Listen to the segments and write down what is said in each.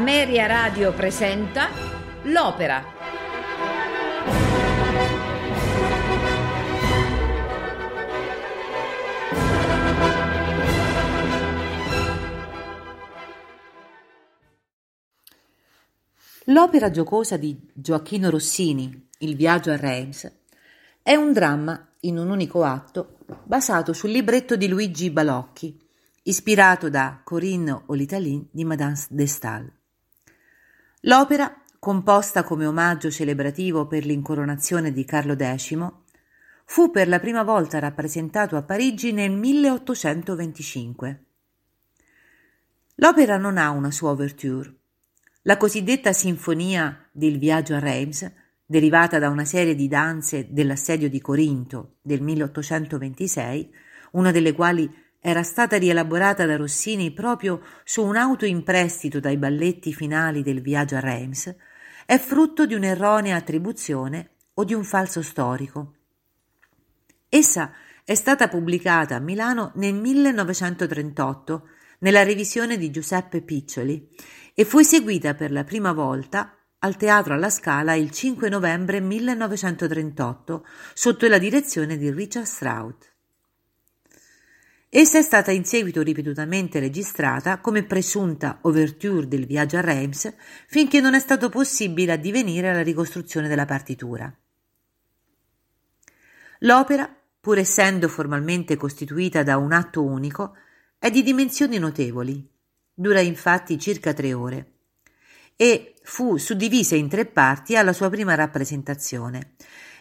Ameria Radio presenta L'Opera. L'opera giocosa di Gioacchino Rossini, Il viaggio a Reims, è un dramma in un unico atto basato sul libretto di Luigi Balocchi, ispirato da Corinne Olitalin di Madame de Stael. L'opera, composta come omaggio celebrativo per l'incoronazione di Carlo X, fu per la prima volta rappresentato a Parigi nel 1825. L'opera non ha una sua ouverture. La cosiddetta sinfonia del viaggio a Reims, derivata da una serie di danze dell'assedio di Corinto del 1826, una delle quali era stata rielaborata da Rossini proprio su un auto in prestito dai balletti finali del viaggio a Reims, è frutto di un'erronea attribuzione o di un falso storico. Essa è stata pubblicata a Milano nel 1938 nella revisione di Giuseppe Piccioli e fu eseguita per la prima volta al Teatro alla Scala il 5 novembre 1938 sotto la direzione di Richard Strout. Essa è stata in seguito ripetutamente registrata come presunta ouverture del viaggio a Reims finché non è stato possibile addivenire alla ricostruzione della partitura. L'opera, pur essendo formalmente costituita da un atto unico, è di dimensioni notevoli. Dura infatti circa tre ore e fu suddivisa in tre parti alla sua prima rappresentazione.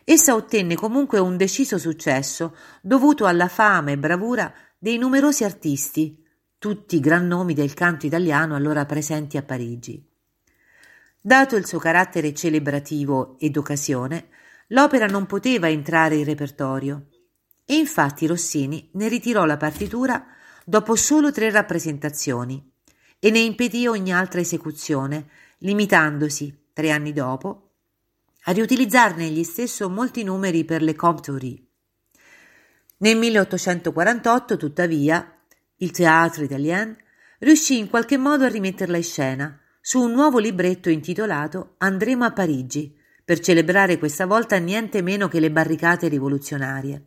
Essa ottenne comunque un deciso successo dovuto alla fame e bravura dei numerosi artisti, tutti gran nomi del canto italiano allora presenti a Parigi. Dato il suo carattere celebrativo ed occasione, l'opera non poteva entrare in repertorio e infatti Rossini ne ritirò la partitura dopo solo tre rappresentazioni e ne impedì ogni altra esecuzione, limitandosi, tre anni dopo, a riutilizzarne egli stesso molti numeri per le Comptoirie. Nel 1848, tuttavia, il Théâtre Italien riuscì in qualche modo a rimetterla in scena su un nuovo libretto intitolato Andremo a Parigi, per celebrare questa volta niente meno che le barricate rivoluzionarie.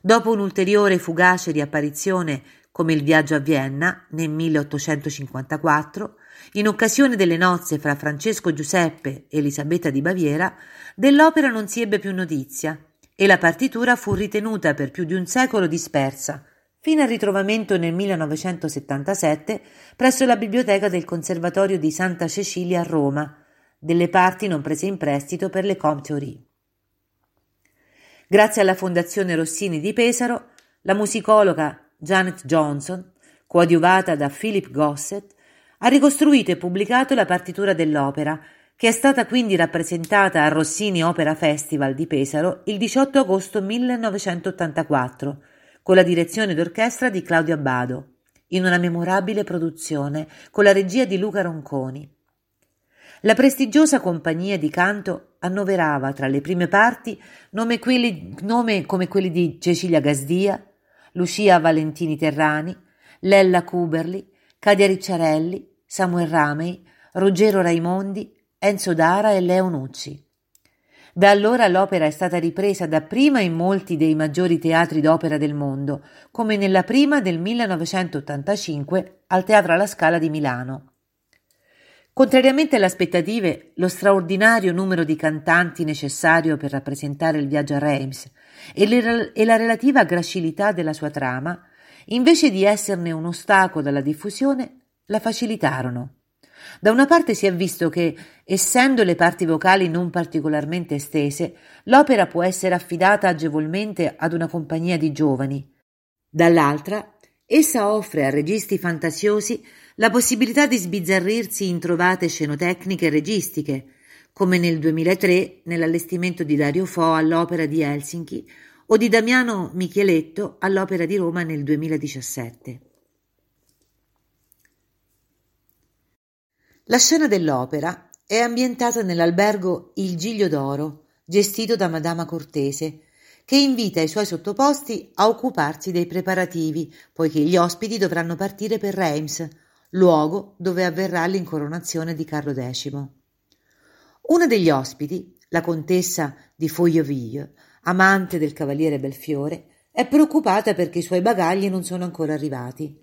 Dopo un'ulteriore fugace riapparizione come il viaggio a Vienna nel 1854, in occasione delle nozze fra Francesco Giuseppe e Elisabetta di Baviera, dell'opera non si ebbe più notizia e la partitura fu ritenuta per più di un secolo dispersa, fino al ritrovamento nel 1977 presso la biblioteca del Conservatorio di Santa Cecilia a Roma, delle parti non prese in prestito per le Comptoirie. Grazie alla Fondazione Rossini di Pesaro, la musicologa Janet Johnson, coadiuvata da Philip Gossett, ha ricostruito e pubblicato la partitura dell'opera che è stata quindi rappresentata al Rossini Opera Festival di Pesaro il 18 agosto 1984, con la direzione d'orchestra di Claudio Abbado, in una memorabile produzione con la regia di Luca Ronconi. La prestigiosa compagnia di canto annoverava tra le prime parti nome come quelli di Cecilia Gasdia, Lucia Valentini Terrani, Lella Cuberli, Cadia Ricciarelli, Samuel Ramey, Ruggero Raimondi, Enzo Dara e Leo Nucci. Da allora l'opera è stata ripresa dapprima in molti dei maggiori teatri d'opera del mondo, come nella prima del 1985 al Teatro alla Scala di Milano. Contrariamente alle aspettative, lo straordinario numero di cantanti necessario per rappresentare il viaggio a Reims e, le, e la relativa gracilità della sua trama, invece di esserne un ostacolo alla diffusione, la facilitarono. Da una parte si è visto che, essendo le parti vocali non particolarmente estese, l'opera può essere affidata agevolmente ad una compagnia di giovani. Dall'altra, essa offre a registi fantasiosi la possibilità di sbizzarrirsi in trovate scenotecniche e registiche, come nel 2003 nell'allestimento di Dario Fo all'Opera di Helsinki o di Damiano Micheletto all'Opera di Roma nel 2017. La scena dell'opera è ambientata nell'albergo Il Giglio d'Oro, gestito da Madama Cortese, che invita i suoi sottoposti a occuparsi dei preparativi, poiché gli ospiti dovranno partire per Reims, luogo dove avverrà l'incoronazione di Carlo X. Una degli ospiti, la contessa di Foglioville, amante del cavaliere Belfiore, è preoccupata perché i suoi bagagli non sono ancora arrivati.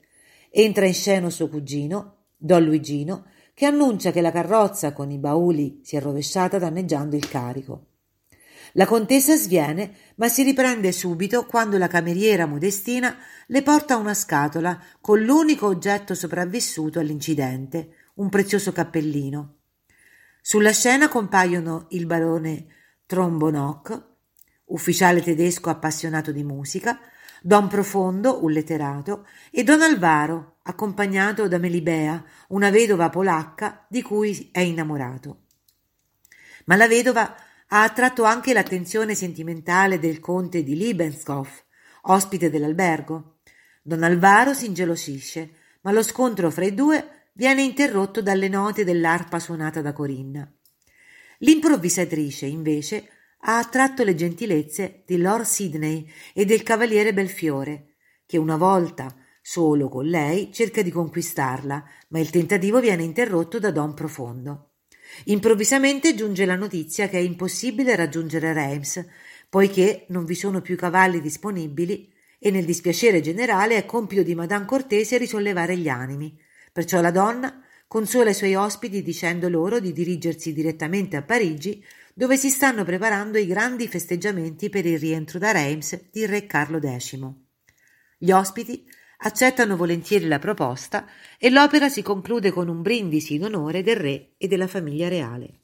Entra in scena suo cugino, Don Luigino, che annuncia che la carrozza con i bauli si è rovesciata danneggiando il carico. La contessa sviene, ma si riprende subito quando la cameriera Modestina le porta una scatola con l'unico oggetto sopravvissuto all'incidente, un prezioso cappellino. Sulla scena compaiono il barone Trombonoc, ufficiale tedesco appassionato di musica, Don Profondo, un letterato, e Don Alvaro, accompagnato da Melibea, una vedova polacca di cui è innamorato. Ma la vedova ha attratto anche l'attenzione sentimentale del conte di Liebenskopf, ospite dell'albergo. Don Alvaro si ingelosisce, ma lo scontro fra i due viene interrotto dalle note dell'arpa suonata da Corinna. L'improvvisatrice, invece, ha attratto le gentilezze di Lord Sidney e del cavaliere Belfiore, che una volta solo con lei cerca di conquistarla, ma il tentativo viene interrotto da Don Profondo. Improvvisamente giunge la notizia che è impossibile raggiungere Reims, poiché non vi sono più cavalli disponibili e nel dispiacere generale è compito di Madame Cortese risollevare gli animi. Perciò la donna consola i suoi ospiti dicendo loro di dirigersi direttamente a Parigi, dove si stanno preparando i grandi festeggiamenti per il rientro da Reims di re Carlo X. Gli ospiti accettano volentieri la proposta e l'opera si conclude con un brindisi in onore del re e della famiglia reale.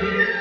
Thank you.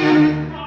Chiedo, ma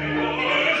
Lord,